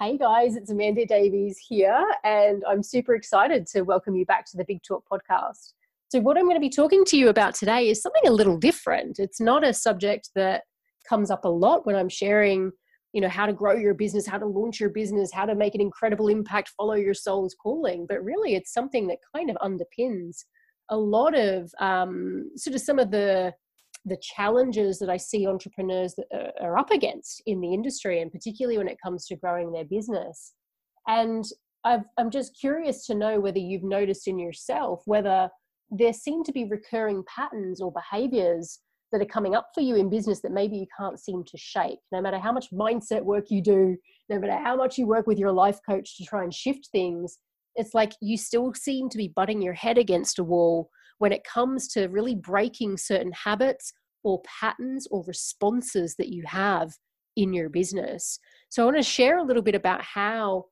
Hey guys, it's Amanda Davies here, and I'm super excited to welcome you back to the Big Talk podcast. So, what I'm going to be talking to you about today is something a little different. It's not a subject that comes up a lot when I'm sharing, you know, how to grow your business, how to launch your business, how to make an incredible impact, follow your soul's calling. But really, it's something that kind of underpins a lot of um, sort of some of the the challenges that I see entrepreneurs that uh, are up against in the industry, and particularly when it comes to growing their business. And i am just curious to know whether you've noticed in yourself whether there seem to be recurring patterns or behaviors that are coming up for you in business that maybe you can't seem to shake. No matter how much mindset work you do, no matter how much you work with your life coach to try and shift things, it's like you still seem to be butting your head against a wall when it comes to really breaking certain habits or patterns or responses that you have in your business. So, I want to share a little bit about how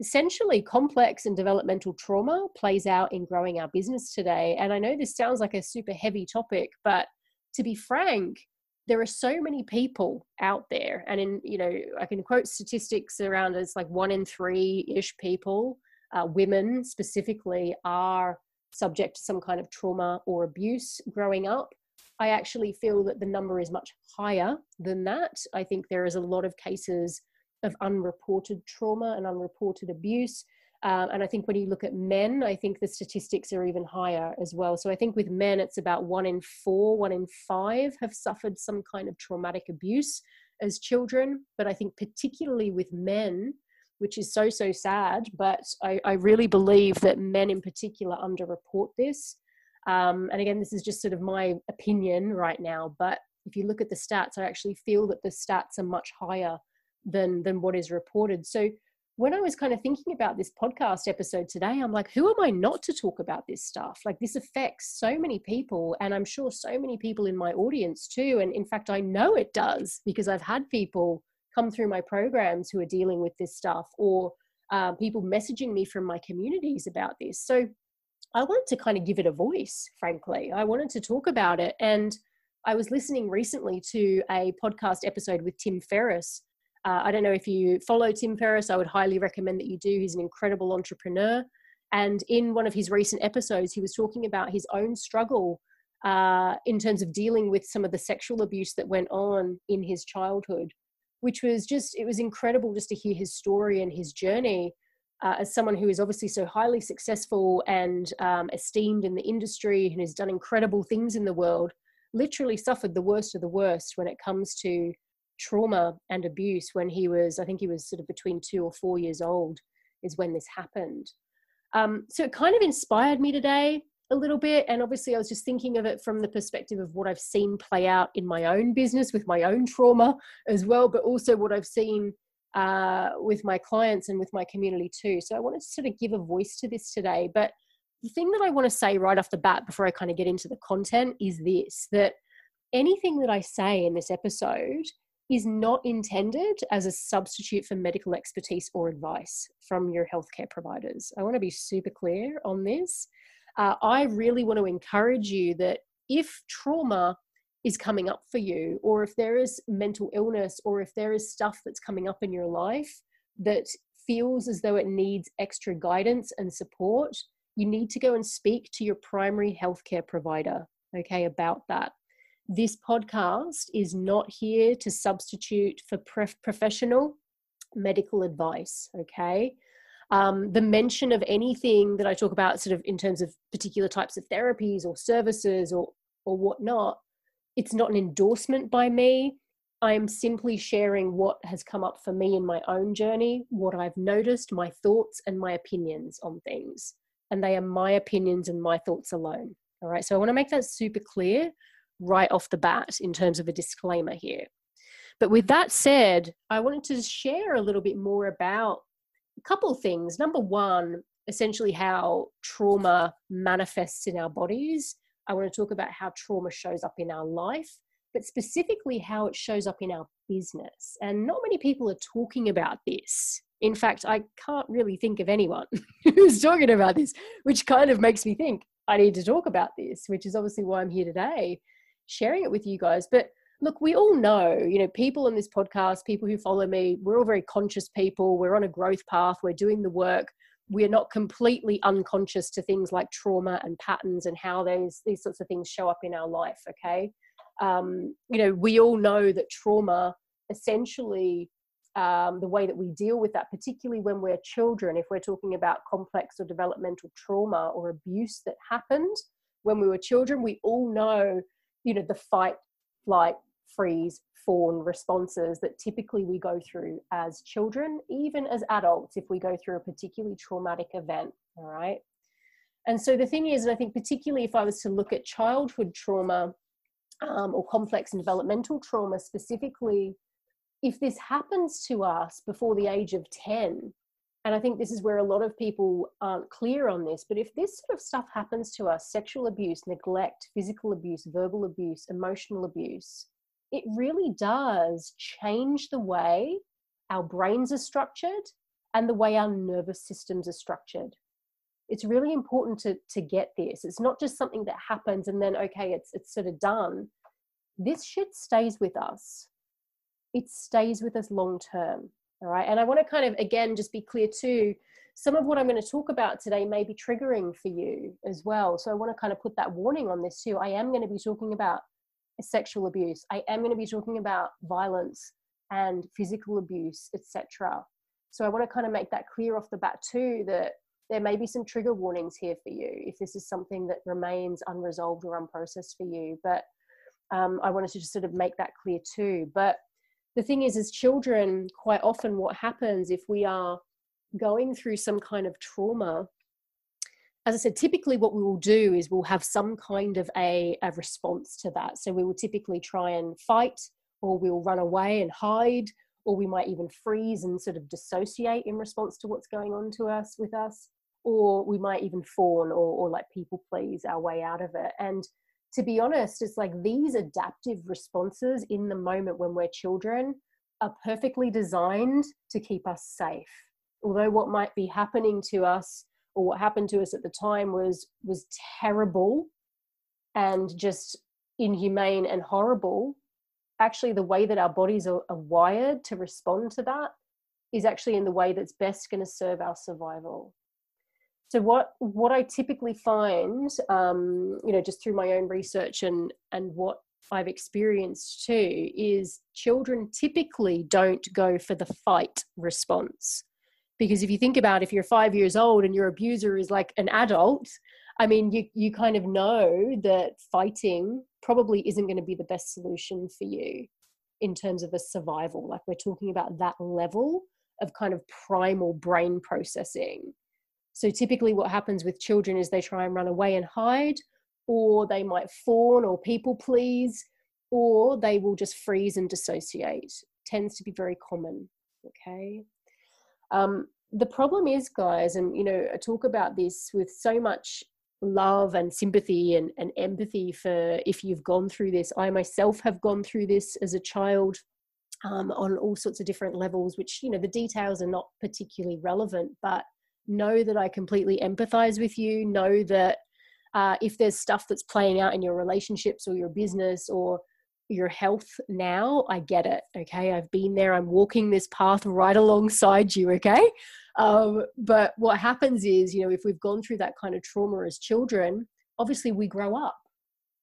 essentially complex and developmental trauma plays out in growing our business today. And I know this sounds like a super heavy topic, but to be frank, there are so many people out there and in you know i can quote statistics around it's like one in three ish people uh, women specifically are subject to some kind of trauma or abuse growing up I actually feel that the number is much higher than that. I think there is a lot of cases of unreported trauma and unreported abuse. Uh, and I think when you look at men, I think the statistics are even higher as well. So I think with men, it's about one in four, one in five have suffered some kind of traumatic abuse as children. But I think particularly with men, which is so, so sad, but I, I really believe that men in particular underreport this. Um, and again, this is just sort of my opinion right now, but if you look at the stats, I actually feel that the stats are much higher than than what is reported. So when I was kind of thinking about this podcast episode today, I'm like, who am I not to talk about this stuff? Like, this affects so many people, and I'm sure so many people in my audience too. And in fact, I know it does because I've had people come through my programs who are dealing with this stuff, or uh, people messaging me from my communities about this. So I wanted to kind of give it a voice, frankly. I wanted to talk about it. And I was listening recently to a podcast episode with Tim Ferriss. Uh, I don't know if you follow Tim Ferriss, I would highly recommend that you do. He's an incredible entrepreneur. And in one of his recent episodes, he was talking about his own struggle uh, in terms of dealing with some of the sexual abuse that went on in his childhood, which was just, it was incredible just to hear his story and his journey uh, as someone who is obviously so highly successful and um, esteemed in the industry and has done incredible things in the world, literally suffered the worst of the worst when it comes to trauma and abuse when he was, I think he was sort of between two or four years old, is when this happened. Um, so it kind of inspired me today a little bit. And obviously, I was just thinking of it from the perspective of what I've seen play out in my own business with my own trauma as well, but also what I've seen uh, with my clients and with my community too. So I wanted to sort of give a voice to this today. But the thing that I want to say right off the bat before I kind of get into the content is this that anything that I say in this episode is not intended as a substitute for medical expertise or advice from your healthcare providers. I want to be super clear on this. Uh, I really want to encourage you that if trauma is coming up for you, or if there is mental illness, or if there is stuff that's coming up in your life that feels as though it needs extra guidance and support, you need to go and speak to your primary healthcare provider, okay, about that. This podcast is not here to substitute for professional medical advice, okay? Um, the mention of anything that I talk about, sort of in terms of particular types of therapies or services or or whatnot, it's not an endorsement by me. I'm simply sharing what has come up for me in my own journey, what I've noticed, my thoughts, and my opinions on things. And they are my opinions and my thoughts alone. All right. So I want to make that super clear right off the bat in terms of a disclaimer here. But with that said, I wanted to share a little bit more about a couple of things. Number one, essentially how trauma manifests in our bodies. I want to talk about how trauma shows up in our life, but specifically how it shows up in our business. And not many people are talking about this. In fact, I can't really think of anyone who's talking about this, which kind of makes me think I need to talk about this, which is obviously why I'm here today, sharing it with you guys. But look, we all know, you know, people on this podcast, people who follow me, we're all very conscious people. We're on a growth path, we're doing the work. We're not completely unconscious to things like trauma and patterns and how those these sorts of things show up in our life. Okay, um, you know, we all know that trauma essentially um, the way that we deal with that, particularly when we're children, if we're talking about complex or developmental trauma or abuse that happened when we were children, we all know, you know, the fight, flight, freeze, fawn responses that typically we go through as children, even as adults, if we go through a particularly traumatic event. All right. And so the thing is, I think particularly if I was to look at childhood trauma um, or complex and developmental trauma specifically, if this happens to us before the age of 10, and I think this is where a lot of people aren't clear on this, but if this sort of stuff happens to us sexual abuse, neglect, physical abuse, verbal abuse, emotional abuse it really does change the way our brains are structured and the way our nervous systems are structured. It's really important to, to get this. It's not just something that happens and then, okay, it's, it's sort of done. This shit stays with us it stays with us long term. All right. And I want to kind of, again, just be clear too. Some of what I'm going to talk about today may be triggering for you as well. So I want to kind of put that warning on this too. I am going to be talking about sexual abuse. I am going to be talking about violence and physical abuse, etc. So I want to kind of make that clear off the bat too that there may be some trigger warnings here for you if this is something that remains unresolved or unprocessed for you. But um, I wanted to just sort of make that clear too. But the thing is as children quite often what happens if we are going through some kind of trauma as i said typically what we will do is we'll have some kind of a, a response to that so we will typically try and fight or we'll run away and hide or we might even freeze and sort of dissociate in response to what's going on to us with us or we might even fawn or, or like people please our way out of it and to be honest, it's like these adaptive responses in the moment when we're children are perfectly designed to keep us safe. Although what might be happening to us or what happened to us at the time was was terrible and just inhumane and horrible, actually the way that our bodies are, are wired to respond to that is actually in the way that's best going to serve our survival so what what I typically find, um, you know, just through my own research and and what I've experienced too, is children typically don't go for the fight response. Because if you think about if you're five years old and your abuser is like an adult, I mean, you you kind of know that fighting probably isn't going to be the best solution for you in terms of a survival. Like we're talking about that level of kind of primal brain processing so typically, what happens with children is they try and run away and hide, or they might fawn or people please, or they will just freeze and dissociate. Tends to be very common. Okay. Um, the problem is, guys, and you know, I talk about this with so much love and sympathy and, and empathy for if you've gone through this. I myself have gone through this as a child um, on all sorts of different levels, which, you know, the details are not particularly relevant, but know that I completely empathize with you, know that uh, if there's stuff that's playing out in your relationships or your business or your health now, I get it. Okay. I've been there. I'm walking this path right alongside you. Okay. Um, but what happens is, you know, if we've gone through that kind of trauma as children, obviously we grow up.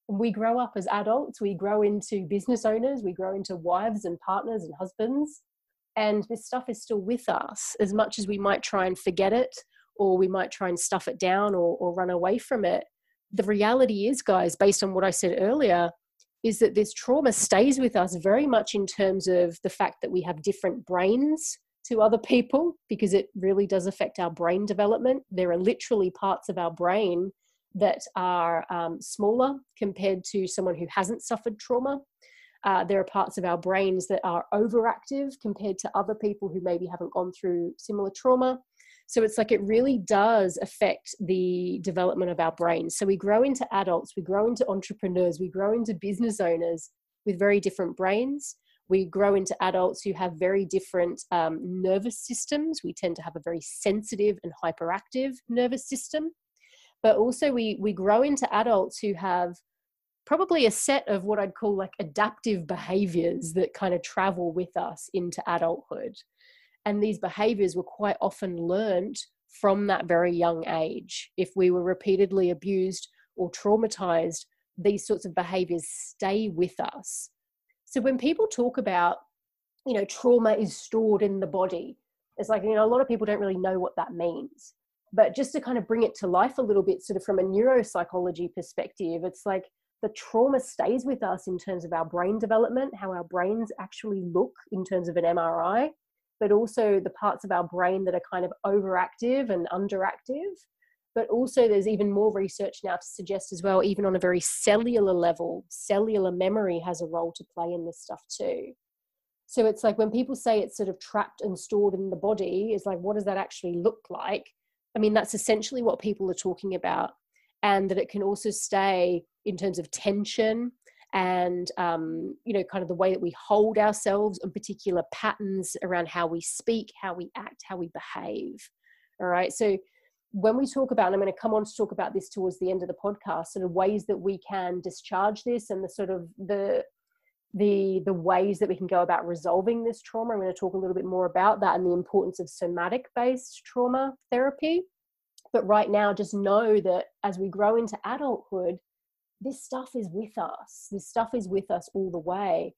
We grow up as adults, we grow into business owners, we grow into wives and partners and husbands and this stuff is still with us as much as we might try and forget it or we might try and stuff it down or, or run away from it the reality is guys based on what i said earlier is that this trauma stays with us very much in terms of the fact that we have different brains to other people because it really does affect our brain development there are literally parts of our brain that are um, smaller compared to someone who hasn't suffered trauma uh, there are parts of our brains that are overactive compared to other people who maybe haven't gone through similar trauma. So it's like it really does affect the development of our brains. So we grow into adults, we grow into entrepreneurs, we grow into business owners with very different brains. We grow into adults who have very different um, nervous systems. We tend to have a very sensitive and hyperactive nervous system. But also, we, we grow into adults who have probably a set of what I'd call like adaptive behaviors that kind of travel with us into adulthood. And these behaviors were quite often learned from that very young age. If we were repeatedly abused or traumatized, these sorts of behaviors stay with us. So when people talk about, you know, trauma is stored in the body, it's like, you know, a lot of people don't really know what that means. But just to kind of bring it to life a little bit, sort of from a neuropsychology perspective, it's like the trauma stays with us in terms of our brain development, how our brains actually look in terms of an MRI but also the parts of our brain that are kind of overactive and underactive. But also, there's even more research now to suggest as well, even on a very cellular level, cellular memory has a role to play in this stuff too. So it's like when people say it's sort of trapped and stored in the body, it's like, what does that actually look like? I mean, that's essentially what people are talking about. And that it can also stay in terms of tension and um, you know kind of the way that we hold ourselves and particular patterns around how we speak how we act how we behave. All right? So when we talk about and i'm going to come on to talk about this towards the end of the podcast sort of ways that we can discharge this and the sort of the the the ways that we can go about resolving this trauma i'm going to talk a little bit more about that and the importance of somatic based trauma therapy. But right now just know that as we grow into adulthood this stuff is with us. This stuff is with us all the way.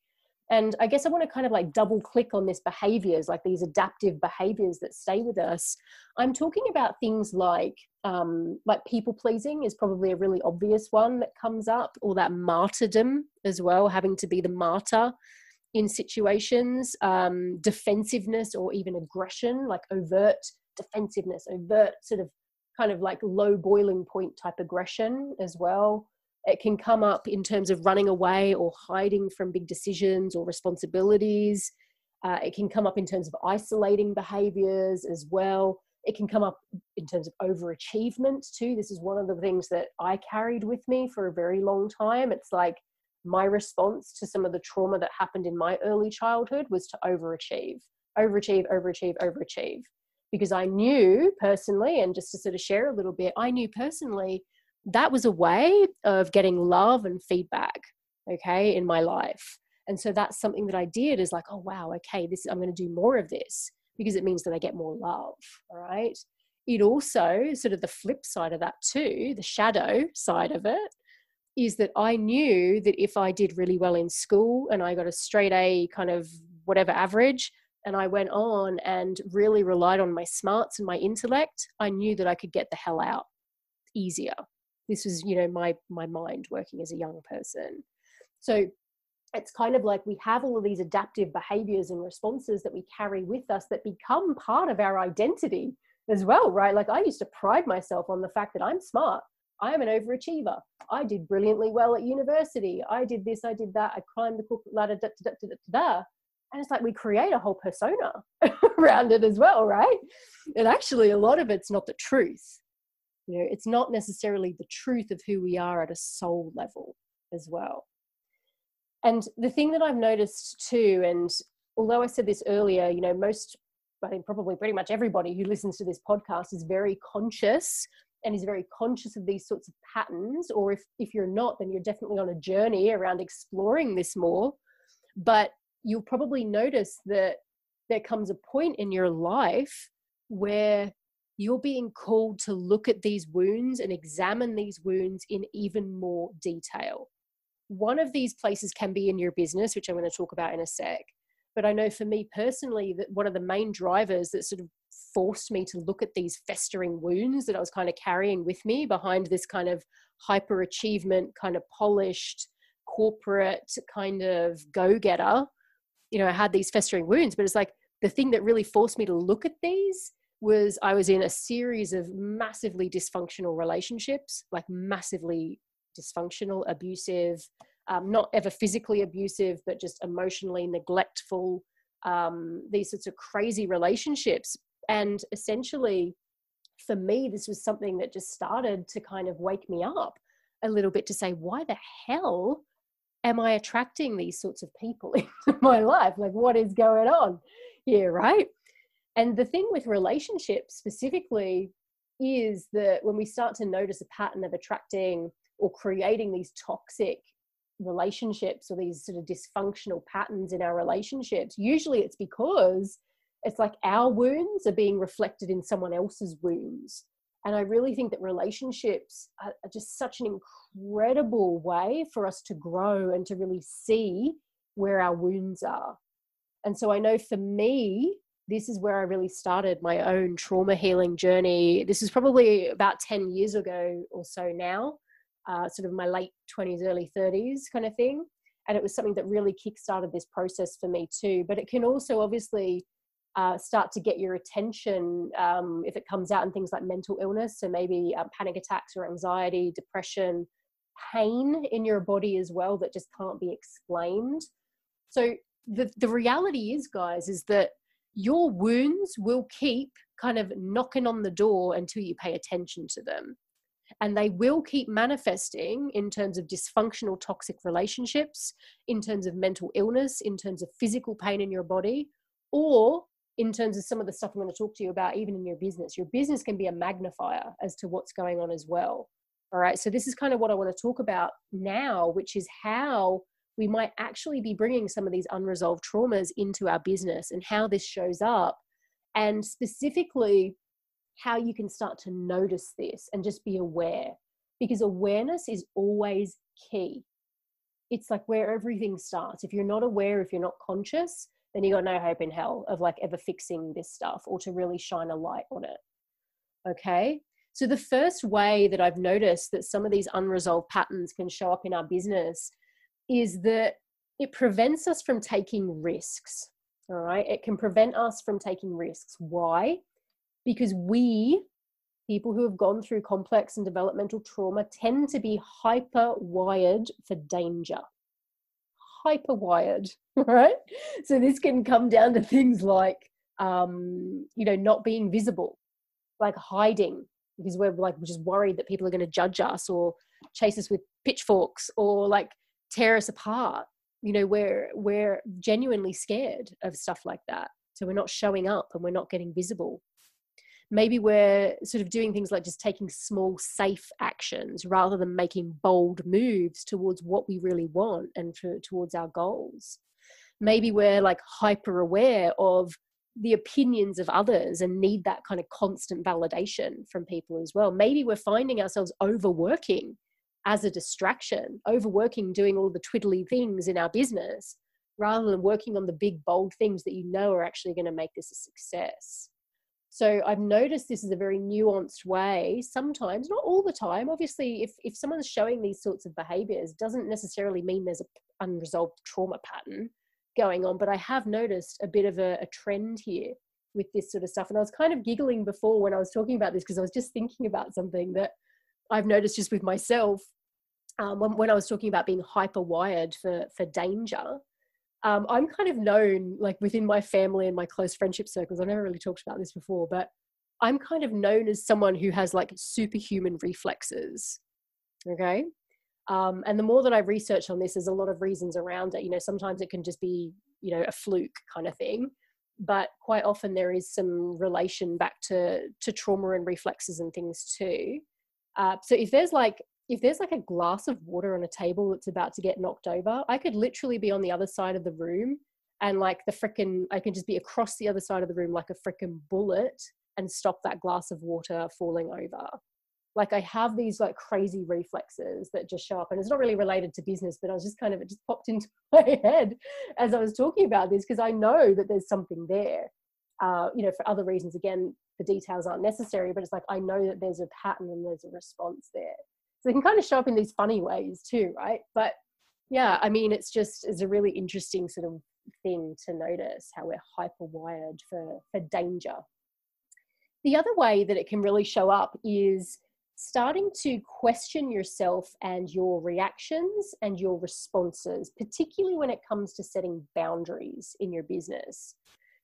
And I guess I want to kind of like double click on this behaviors, like these adaptive behaviors that stay with us. I'm talking about things like um, like people pleasing is probably a really obvious one that comes up, or that martyrdom as well, having to be the martyr in situations, um, defensiveness or even aggression, like overt defensiveness, overt sort of kind of like low boiling point type aggression as well. It can come up in terms of running away or hiding from big decisions or responsibilities. Uh, it can come up in terms of isolating behaviors as well. It can come up in terms of overachievement too. This is one of the things that I carried with me for a very long time. It's like my response to some of the trauma that happened in my early childhood was to overachieve, overachieve, overachieve, overachieve. Because I knew personally, and just to sort of share a little bit, I knew personally that was a way of getting love and feedback okay in my life. And so that's something that i did is like oh wow okay this i'm going to do more of this because it means that i get more love all right? It also sort of the flip side of that too the shadow side of it is that i knew that if i did really well in school and i got a straight a kind of whatever average and i went on and really relied on my smarts and my intellect i knew that i could get the hell out easier this was you know my my mind working as a young person. So it's kind of like we have all of these adaptive behaviors and responses that we carry with us that become part of our identity as well right? Like i used to pride myself on the fact that i'm smart. I am an overachiever. I did brilliantly well at university. I did this i did that i climbed the corporate ladder da, da, da, da, da, and it's like we create a whole persona around it as well right? And actually a lot of it's not the truth you know, it's not necessarily the truth of who we are at a soul level as well. And the thing that I've noticed too, and although I said this earlier, you know, most, I think probably pretty much everybody who listens to this podcast is very conscious and is very conscious of these sorts of patterns. Or if, if you're not, then you're definitely on a journey around exploring this more. But you'll probably notice that there comes a point in your life where you're being called to look at these wounds and examine these wounds in even more detail. One of these places can be in your business, which I'm going to talk about in a sec. But I know for me personally, that one of the main drivers that sort of forced me to look at these festering wounds that I was kind of carrying with me behind this kind of hyper achievement, kind of polished corporate kind of go getter. You know, I had these festering wounds, but it's like the thing that really forced me to look at these was I was in a series of massively dysfunctional relationships, like massively dysfunctional, abusive, um, not ever physically abusive, but just emotionally neglectful, um, these sorts of crazy relationships. And essentially, for me, this was something that just started to kind of wake me up a little bit to say, why the hell am I attracting these sorts of people into my life? Like, what is going on here, right? And the thing with relationships specifically is that when we start to notice a pattern of attracting or creating these toxic relationships or these sort of dysfunctional patterns in our relationships, usually it's because it's like our wounds are being reflected in someone else's wounds. And I really think that relationships are, just such an incredible way for us to grow and to really see where our wounds are. And so I know for me, this is where I really started my own trauma healing journey. This is probably about 10 years ago or so now, uh, sort of my late 20s, early 30s kind of thing. And it was something that really kickstarted this process for me too. But it can also obviously uh, start to get your attention um, if it comes out in things like mental illness, so maybe uh, panic attacks or anxiety, depression, pain in your body as well that just can't be explained. So the the reality is, guys, is that your wounds will keep kind of knocking on the door until you pay attention to them. And they will keep manifesting in terms of dysfunctional toxic relationships, in terms of mental illness, in terms of physical pain in your body, or in terms of some of the stuff I'm going to talk to you about, even in your business. Your business can be a magnifier as to what's going on as well. All right. So, this is kind of what I want to talk about now, which is how we might actually be bringing some of these unresolved traumas into our business and how this shows up, and specifically how you can start to notice this and just be aware because awareness is always key. It's like where everything starts. If you're not aware, if you're not conscious, then you got no hope in hell of like ever fixing this stuff or to really shine a light on it. Okay. So, the first way that I've noticed that some of these unresolved patterns can show up in our business is that it prevents us from taking risks. All right. It can prevent us from taking risks. Why? Because we, people who have gone through complex and developmental trauma, tend to be hyper wired for danger hyper wired, right? So this can come down to things like, um, you know, not being visible, like hiding because we're like just worried that people are going to judge us or chase us with pitchforks or like tear us apart. You know, we're we're genuinely scared of stuff like that. So we're not showing up and we're not getting visible maybe we're sort of doing things like just taking small safe actions rather than making bold moves towards what we really want and for, towards our goals maybe we're like hyper aware of the opinions of others and need that kind of constant validation from people as well maybe we're finding ourselves overworking as a distraction overworking doing all the twiddly things in our business rather than working on the big bold things that you know are actually going to make this a success so I've noticed this is a very nuanced way, sometimes, not all the time. Obviously, if, if someone's showing these sorts of behaviors, doesn't necessarily mean there's an unresolved trauma pattern going on. But I have noticed a bit of a, a trend here with this sort of stuff. And I was kind of giggling before when I was talking about this because I was just thinking about something that I've noticed just with myself um, when, when I was talking about being hyper wired for, for danger um, I'm kind of known, like within my family and my close friendship circles, I've never really talked about this before, but I'm kind of known as someone who has like superhuman reflexes. Okay. Um, and the more that I research on this, there's a lot of reasons around it. You know, sometimes it can just be, you know, a fluke kind of thing, but quite often there is some relation back to to trauma and reflexes and things too. Uh, so if there's like if there's like a glass of water on a table that's about to get knocked over, I could literally be on the other side of the room and like the freaking, I can just be across the other side of the room like a freaking bullet and stop that glass of water falling over. Like I have these like crazy reflexes that just show up, and it's not really related to business, but I was just kind of it just popped into my head as I was talking about this because I know that there's something there. Uh, you know, for other reasons, again, the details aren't necessary, but it's like I know that there's a pattern and there's a response there. So they can kind of show up in these funny ways too, right? But yeah, I mean, it's just it's a really interesting sort of thing to notice how we're hyper wired for for danger. The other way that it can really show up is starting to question yourself and your reactions and your responses, particularly when it comes to setting boundaries in your business.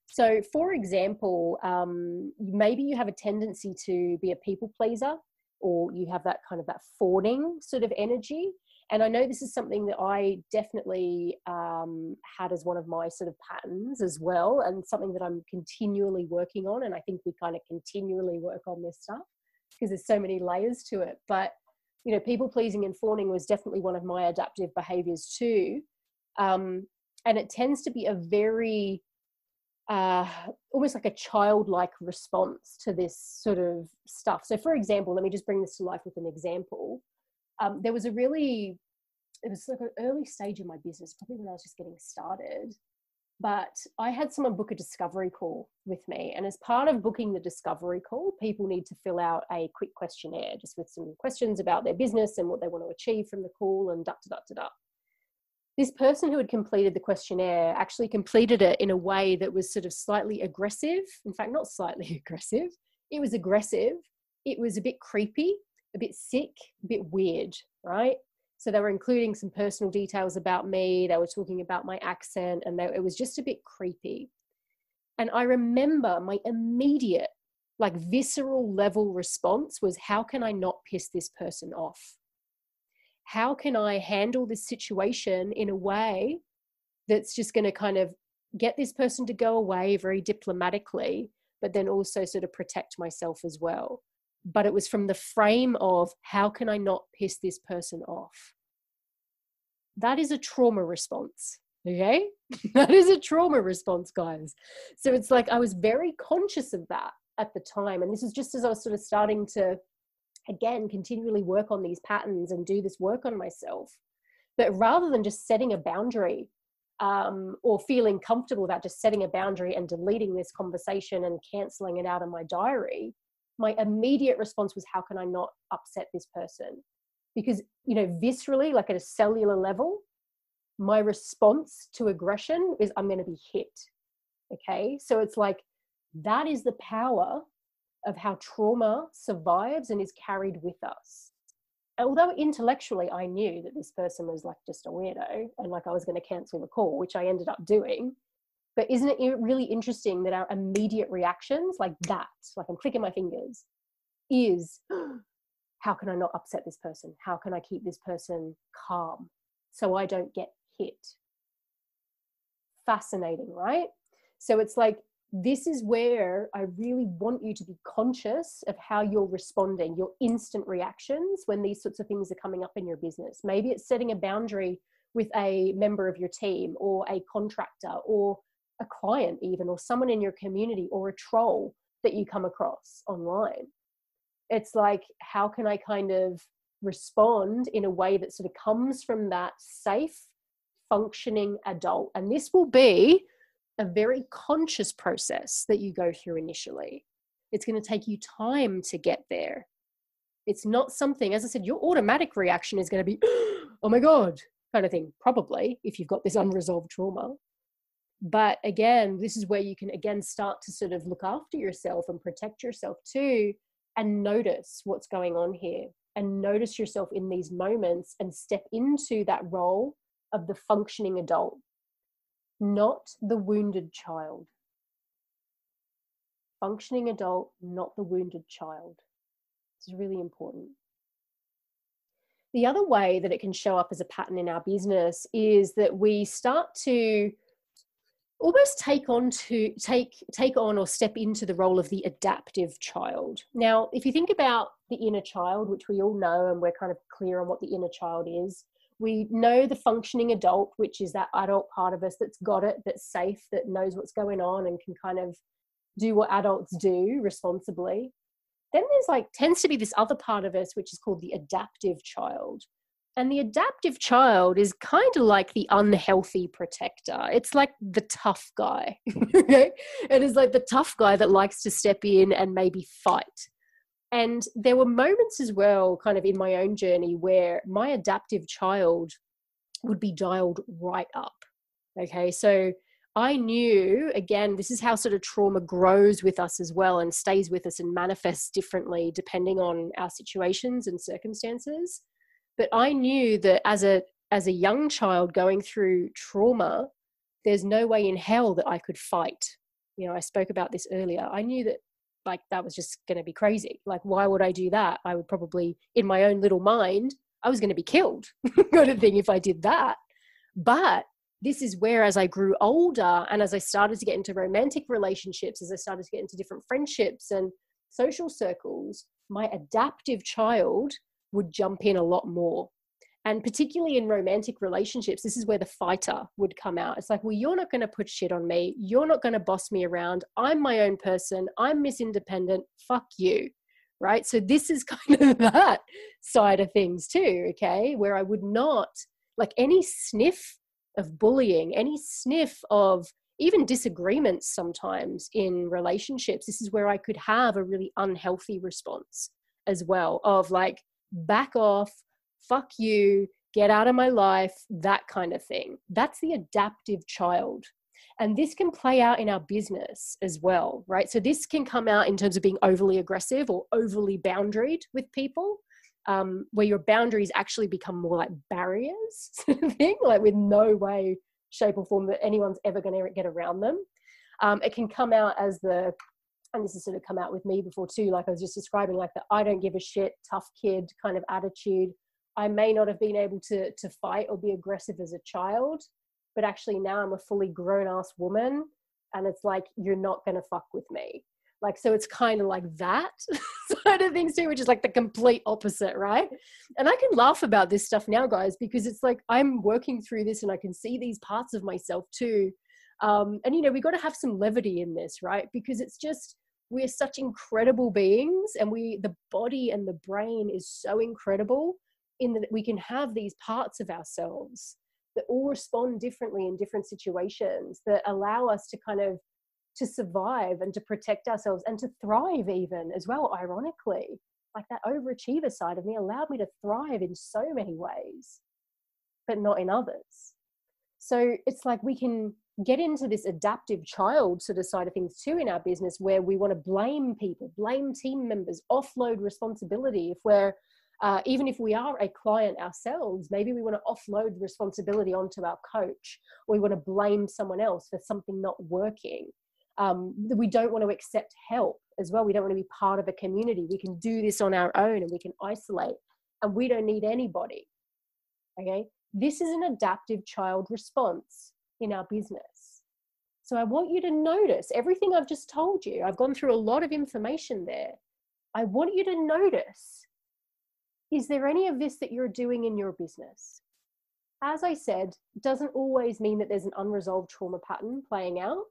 So, for example, um, maybe you have a tendency to be a people pleaser, or you have that kind of that fawning sort of energy. And I know this is something that I definitely um, had as one of my sort of patterns as well, and something that I'm continually working on. And I think we kind of continually work on this stuff because there's so many layers to it. But you know, people pleasing and fawning was definitely one of my adaptive behaviors too. Um, and it tends to be a very uh, almost like a childlike response to this sort of stuff. So, for example, let me just bring this to life with an example. Um, there was a really, it was like an early stage in my business, probably when I was just getting started. But I had someone book a discovery call with me. And as part of booking the discovery call, people need to fill out a quick questionnaire just with some questions about their business and what they want to achieve from the call and da da da da. This person who had completed the questionnaire actually completed it in a way that was sort of slightly aggressive. In fact, not slightly aggressive, it was aggressive. It was a bit creepy, a bit sick, a bit weird, right? So they were including some personal details about me. They were talking about my accent, and they, it was just a bit creepy. And I remember my immediate, like visceral level response was, How can I not piss this person off? How can I handle this situation in a way that's just going to kind of get this person to go away very diplomatically, but then also sort of protect myself as well? but it was from the frame of how can I not piss this person off? That is a trauma response. Okay. that is a trauma response, guys. So it's like I was very conscious of that at the time. And this is just as I was sort of starting to, again, continually work on these patterns and do this work on myself. But rather than just setting a boundary um, or feeling comfortable about just setting a boundary and deleting this conversation and canceling it out of my diary, my immediate response was how can i not upset this person? Because you know viscerally like at a cellular level my response to aggression is i'm going to be hit. Okay? So it's like that is the power of how trauma survives and is carried with us although intellectually i knew that this person was like just a weirdo and like i was going to cancel the call which i ended up doing but isn't it really interesting that our immediate reactions, like that, like I'm clicking my fingers, is how can I not upset this person? How can I keep this person calm so I don't get hit? Fascinating, right? So it's like, this is where I really want you to be conscious of how you're responding, your instant reactions when these sorts of things are coming up in your business. Maybe it's setting a boundary with a member of your team or a contractor or a client even or someone in your community or a troll that you come across online it's like how can i kind of respond in a way that sort of comes from that safe functioning adult and this will be a very conscious process that you go through initially. It's going to take you time to get there. It's not something as i said your automatic reaction is going to be oh my god kind of thing probably if you've got this unresolved trauma. But again this is where you can again start to sort of look after yourself and protect yourself too and notice what's going on here and notice yourself in these moments and step into that role of the functioning adult not the wounded child. Functioning adult not the wounded child. This is really important. The other way that it can show up as a pattern in our business is that we start to almost take on to take take on or step into the role of the adaptive child. Now if you think about the inner child which we all know and we're kind of clear on what the inner child is we know the functioning adult which is that adult part of us that's got it that's safe that knows what's going on and can kind of do what adults do responsibly then there's like tends to be this other part of us which is called the adaptive child and the adaptive child is kind of like the unhealthy protector. It's like the tough guy. okay? It is like the tough guy that likes to step in and maybe fight. And there were moments as well, kind of in my own journey, where my adaptive child would be dialed right up. Okay, so I knew, again, this is how sort of trauma grows with us as well and stays with us and manifests differently depending on our situations and circumstances but i knew that as a as a young child going through trauma there's no way in hell that i could fight you know, I spoke about this earlier. I knew that like that was just going to be crazy. Like, why would I do that? I would probably, in my own little mind, I was going to be killed, kind of thing, if I did that. But this is where, as I grew older and as I started to get into romantic relationships, as I started to get into different friendships and social circles, my adaptive child would jump in a lot more. And particularly in romantic relationships, this is where the fighter would come out. It's like, well, you're not going to put shit on me. You're not going to boss me around. I'm my own person. I'm Miss Independent. Fuck you. Right. So, this is kind of that side of things too. Okay. Where I would not, like, any sniff of bullying, any sniff of even disagreements sometimes in relationships, this is where I could have a really unhealthy response as well of like, back off fuck you, get out of my life, that kind of thing. That's the adaptive child. And this can play out in our business as well, right? So this can come out in terms of being overly aggressive or overly boundaried with people, um, where your boundaries actually become more like barriers, sort of thing, like with no way, shape, or form that anyone's ever going to get around them. Um, it can come out as the and this has sort of come out with me before too, like I was just describing, like the I don't give a shit, tough kid kind of attitude. I may not have been able to to fight or be aggressive as a child, but actually now I'm a fully grown ass woman, and it's like you're not gonna fuck with me. Like so, it's kind of like that side of things too, which is like the complete opposite, right? And I can laugh about this stuff now, guys, because it's like I'm working through this and I can see these parts of myself too. Um, and you know, we got to have some levity in this, right? Because it's just we're such incredible beings, and we the body and the brain is so incredible in that we can have these parts of ourselves that all respond differently in different situations that allow us to kind of to survive and to protect ourselves and to thrive even as well ironically. Like that overachiever side of me allowed me to thrive in so many ways but not in others. So it's like we can get into this adaptive child sort of side of things too in our business where we want to blame people blame team members offload responsibility if we're uh, even if we are a client ourselves, maybe we want to offload responsibility onto our coach, or we want to blame someone else for something not working. Um, we don't want to accept help as well. We don't want to be part of a community. We can do this on our own and we can isolate, and we don't need anybody. Okay, this is an adaptive child response in our business. So I want you to notice everything I've just told you. I've gone through a lot of information there. I want you to notice is there any of this that you're doing in your business? As I said, doesn't always mean that there's an unresolved trauma pattern playing out,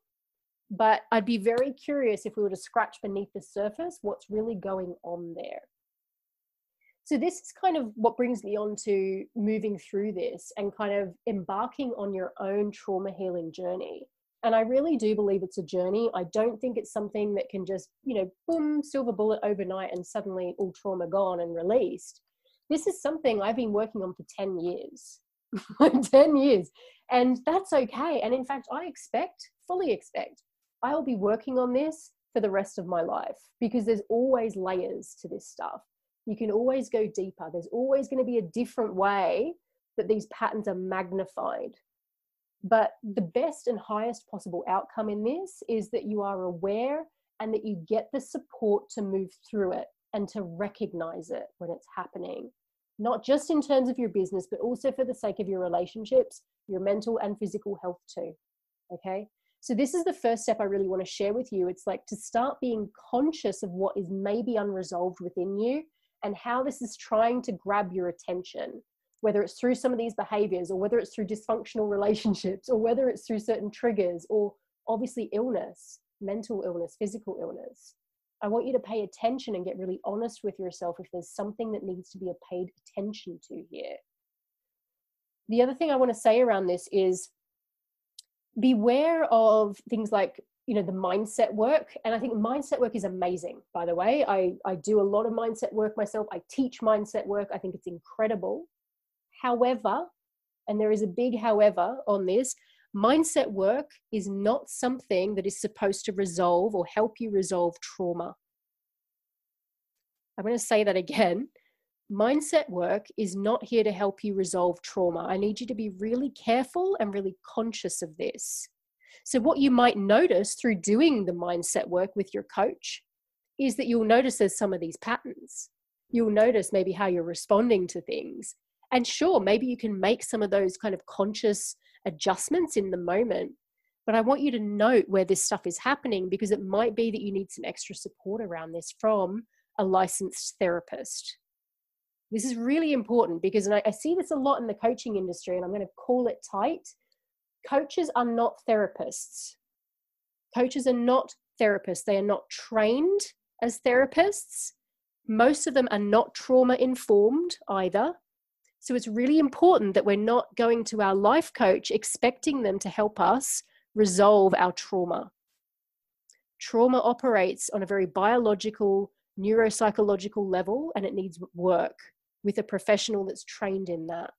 but I'd be very curious if we were to scratch beneath the surface what's really going on there. So, this is kind of what brings me on to moving through this and kind of embarking on your own trauma healing journey. And I really do believe it's a journey. I don't think it's something that can just, you know, boom, silver bullet overnight and suddenly all trauma gone and released this is something I've been working on for 10 years. 10 years. And that's okay. And in fact, I expect, fully expect, I'll be working on this for the rest of my life because there's always layers to this stuff. You can always go deeper. There's always going to be a different way that these patterns are magnified. But the best and highest possible outcome in this is that you are aware and that you get the support to move through it and to recognize it when it's happening not just in terms of your business, but also for the sake of your relationships, your mental and physical health too. Okay. So, this is the first step I really want to share with you. It's like to start being conscious of what is maybe unresolved within you and how this is trying to grab your attention, whether it's through some of these behaviors or whether it's through dysfunctional relationships or whether it's through certain triggers or obviously illness, mental illness, physical illness. I want you to pay attention and get really honest with yourself if there's something that needs to be paid attention to here. The other thing I want to say around this is beware of things like you know the mindset work. And i think mindset work is amazing by the way. I i do a lot of mindset work myself. I teach mindset work. I think it's incredible. However and there is a big however on this Mindset work is not something that is supposed to resolve or help you resolve trauma. I'm going to say that again. Mindset work is not here to help you resolve trauma. I need you to be really careful and really conscious of this. So, what you might notice through doing the mindset work with your coach is that you'll notice there's some of these patterns. You'll notice maybe how you're responding to things. And sure, maybe you can make some of those kind of conscious adjustments in the moment. But I want you to note where this stuff is happening because it might be that you need some extra support around this from a licensed therapist. This is really important because I, I see this a lot in the coaching industry, and I'm going to call it tight. Coaches are not therapists. Coaches are not therapists. They are not trained as therapists. Most of them are not trauma informed either. So it's really important that we're not going to our life coach expecting them to help us resolve our trauma. Trauma operates on a very biological, neuropsychological level, and it needs work with a professional that's trained in that.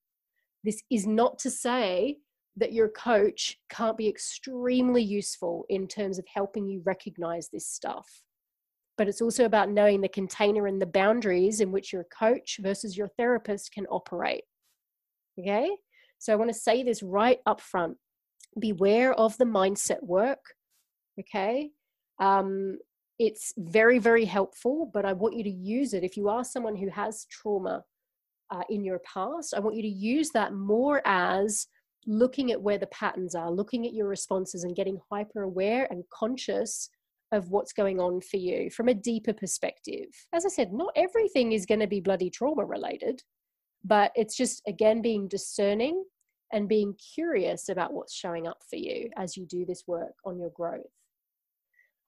This is not to say that your coach can't be extremely useful in terms of helping you recognize this stuff. But it's also about knowing the container and the boundaries in which your coach versus your therapist can operate. Okay? So I want to say this right up front beware of the mindset work. Okay? Um, it's very, very helpful, but I want you to use it. If you are someone who has trauma uh, in your past, I want you to use that more as looking at where the patterns are, looking at your responses and getting hyper aware and conscious of what's going on for you from a deeper perspective. As I said, not everything is going to be bloody trauma related, but it's just, again, being discerning and being curious about what's showing up for you as you do this work on your growth.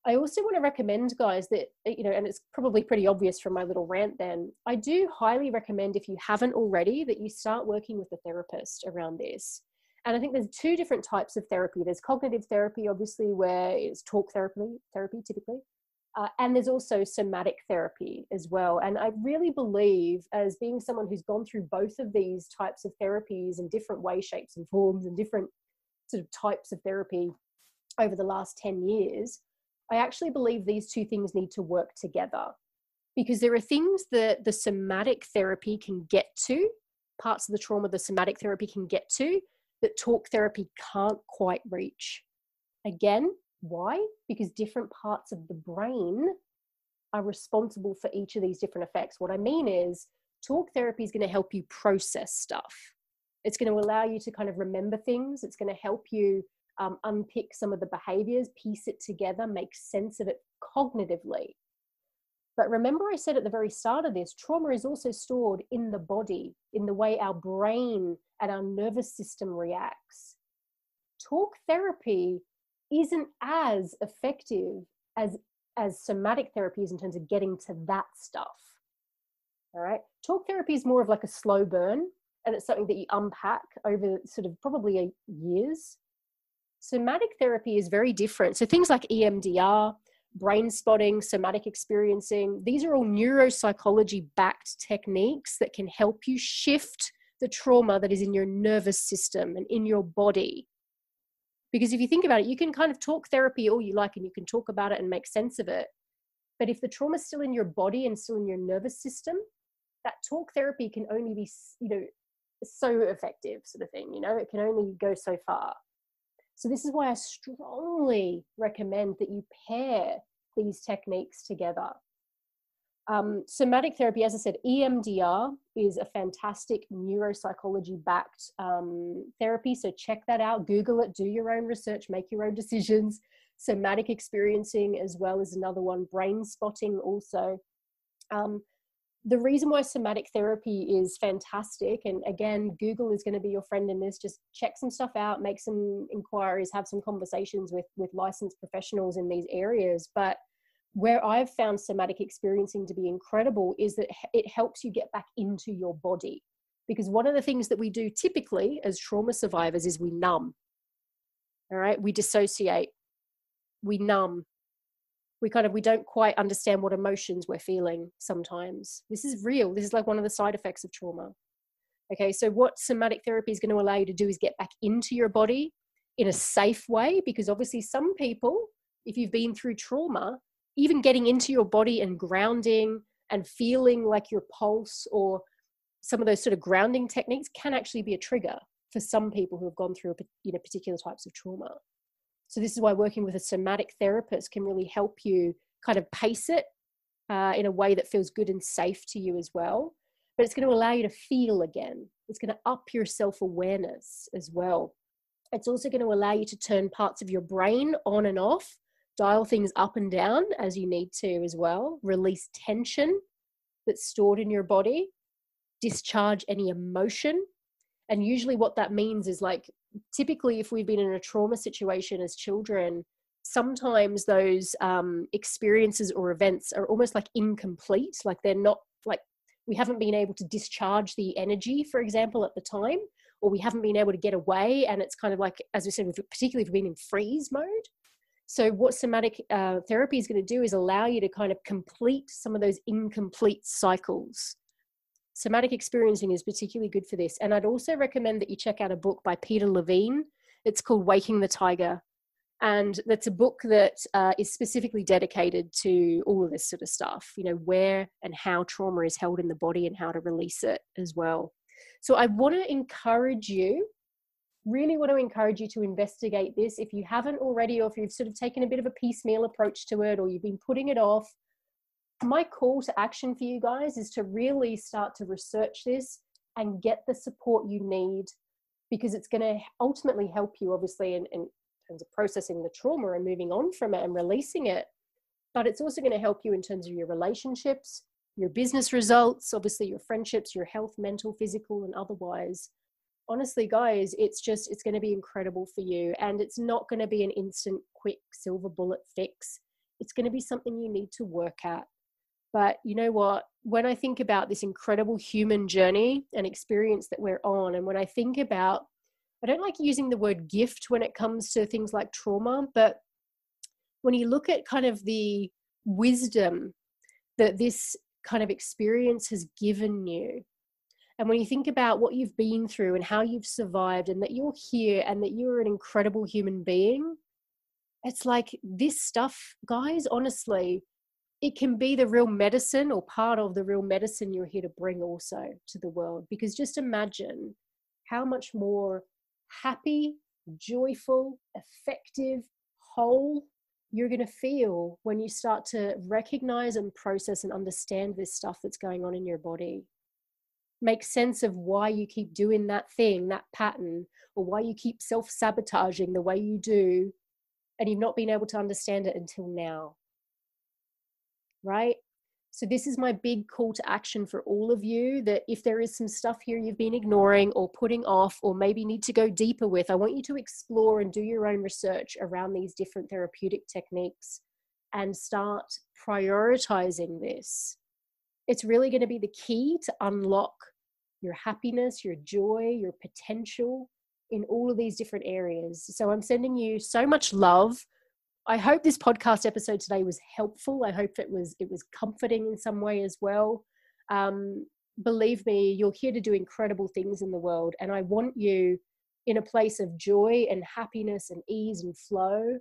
I also want to recommend, guys, that, you know, and it's probably pretty obvious from my little rant then, I do highly recommend, if you haven't already, that you start working with a therapist around this. And I think there's two different types of therapy. There's cognitive therapy, obviously, where it's talk therapy, therapy typically. Uh, and there's also somatic therapy as well. And I really believe, as being someone who's gone through both of these types of therapies in different ways, shapes, and forms, and different sort of types of therapy over the last 10 years, I actually believe these two things need to work together because there are things that the somatic therapy can get to, parts of the trauma the somatic therapy can get to, that talk therapy can't quite reach. Again, why? Because different parts of the brain are responsible for each of these different effects. What I mean is, talk therapy is going to help you process stuff. It's going to allow you to kind of remember things. It's going to help you um, unpick some of the behaviors, piece it together, make sense of it cognitively. But remember, I said at the very start of this, trauma is also stored in the body, in the way our brain and our nervous system reacts. Talk therapy isn't as effective as, as somatic therapies in terms of getting to that stuff. All right. Talk therapy is more of like a slow burn, and it's something that you unpack over sort of probably a years. Somatic therapy is very different. So things like EMDR, brain spotting, somatic experiencing. These are all neuropsychology backed techniques that can help you shift the trauma that is in your nervous system and in your body. Because if you think about it, you can kind of talk therapy all you like and you can talk about it and make sense of it. But if the trauma is still in your body and still in your nervous system, that talk therapy can only be, you know, so effective, sort of thing. You know, it can only go so far. So, this is why I strongly recommend that you pair these techniques together. Um, somatic therapy, as I said, EMDR is a fantastic neuropsychology backed um, therapy. So, check that out, Google it, do your own research, make your own decisions. Somatic experiencing, as well as another one, brain spotting, also. Um, the reason why somatic therapy is fantastic, and again, Google is going to be your friend in this. Just check some stuff out, make some inquiries, have some conversations with with licensed professionals in these areas. But where I've found somatic experiencing to be incredible is that it helps you get back into your body. Because one of the things that we do typically as trauma survivors is we numb. All right, we dissociate, we numb, we kind of we don't quite understand what emotions we're feeling sometimes. This is real. This is like one of the side effects of trauma. Okay so what somatic therapy is going to allow you to do is get back into your body in a safe way because obviously some people if you've been through trauma even getting into your body and grounding and feeling like your pulse or some of those sort of grounding techniques can actually be a trigger for some people who have gone through you know particular types of trauma So, this is why working with a somatic therapist can really help you kind of pace it uh, in a way that feels good and safe to you as well. But it's going to allow you to feel again. It's going to up your self awareness as well. It's also going to allow you to turn parts of your brain on and off, dial things up and down as you need to as well, release tension that's stored in your body, discharge any emotion. And usually, what that means is like typically, if we've been in a trauma situation as children, sometimes those um, experiences or events are almost like incomplete, like they're not like we haven't been able to discharge the energy, for example, at the time, or we haven't been able to get away. And it's kind of like, as we said, particularly if we've been in freeze mode. So, what somatic uh, therapy is going to do is allow you to kind of complete some of those incomplete cycles. Somatic experiencing is particularly good for this. And I'd also recommend that you check out a book by Peter Levine. It's called Waking the Tiger and that's a book that uh, is specifically dedicated to all of this sort of stuff you know where and how trauma is held in the body and how to release it as well so i want to encourage you really want to encourage you to investigate this if you haven't already or if you've sort of taken a bit of a piecemeal approach to it or you've been putting it off my call to action for you guys is to really start to research this and get the support you need because it's going to ultimately help you obviously in, and terms of processing the trauma and moving on from it and releasing it. But it's also going to help you in terms of your relationships, your business results, obviously your friendships, your health, mental, physical, and otherwise. Honestly, guys, it's just, it's going to be incredible for you. And it's not going to be an instant, quick silver bullet fix. It's going to be something you need to work at. But you know what? When I think about this incredible human journey and experience that we're on, and when I think about I don't like using the word gift when it comes to things like trauma, but when you look at kind of the wisdom that this kind of experience has given you, and when you think about what you've been through and how you've survived, and that you're here and that you're an incredible human being, it's like this stuff, guys, honestly, it can be the real medicine or part of the real medicine you're here to bring also to the world. Because just imagine how much more happy, joyful, effective, whole you're going to feel when you start to recognize and process and understand this stuff that's going on in your body. Make sense of why you keep doing that thing, that pattern, or why you keep self sabotaging the way you do, and you've not been able to understand it until now. Right? So, this is my big call to action for all of you that if there is some stuff here you've been ignoring or putting off, or maybe need to go deeper with, I want you to explore and do your own research around these different therapeutic techniques and start prioritizing this. It's really going to be the key to unlock your happiness, your joy, your potential in all of these different areas. So, I'm sending you so much love I hope this podcast episode today was helpful. I hope it was it was comforting in some way as well. Um, believe me, you're here to do incredible things in the world, and I want you in a place of joy and happiness and ease and flow.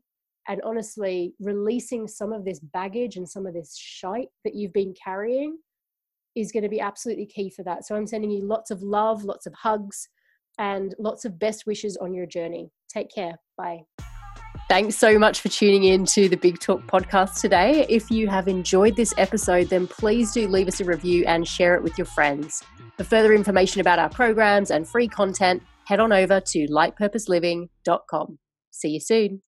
And honestly, releasing some of this baggage and some of this shite that you've been carrying is going to be absolutely key for that. So I'm sending you lots of love, lots of hugs, and lots of best wishes on your journey. Take care. Bye. Thanks so much for tuning in to the Big Talk podcast today. If you have enjoyed this episode, then please do leave us a review and share it with your friends. For further information about our programs and free content, head on over to lightpurposeliving.com. See you soon.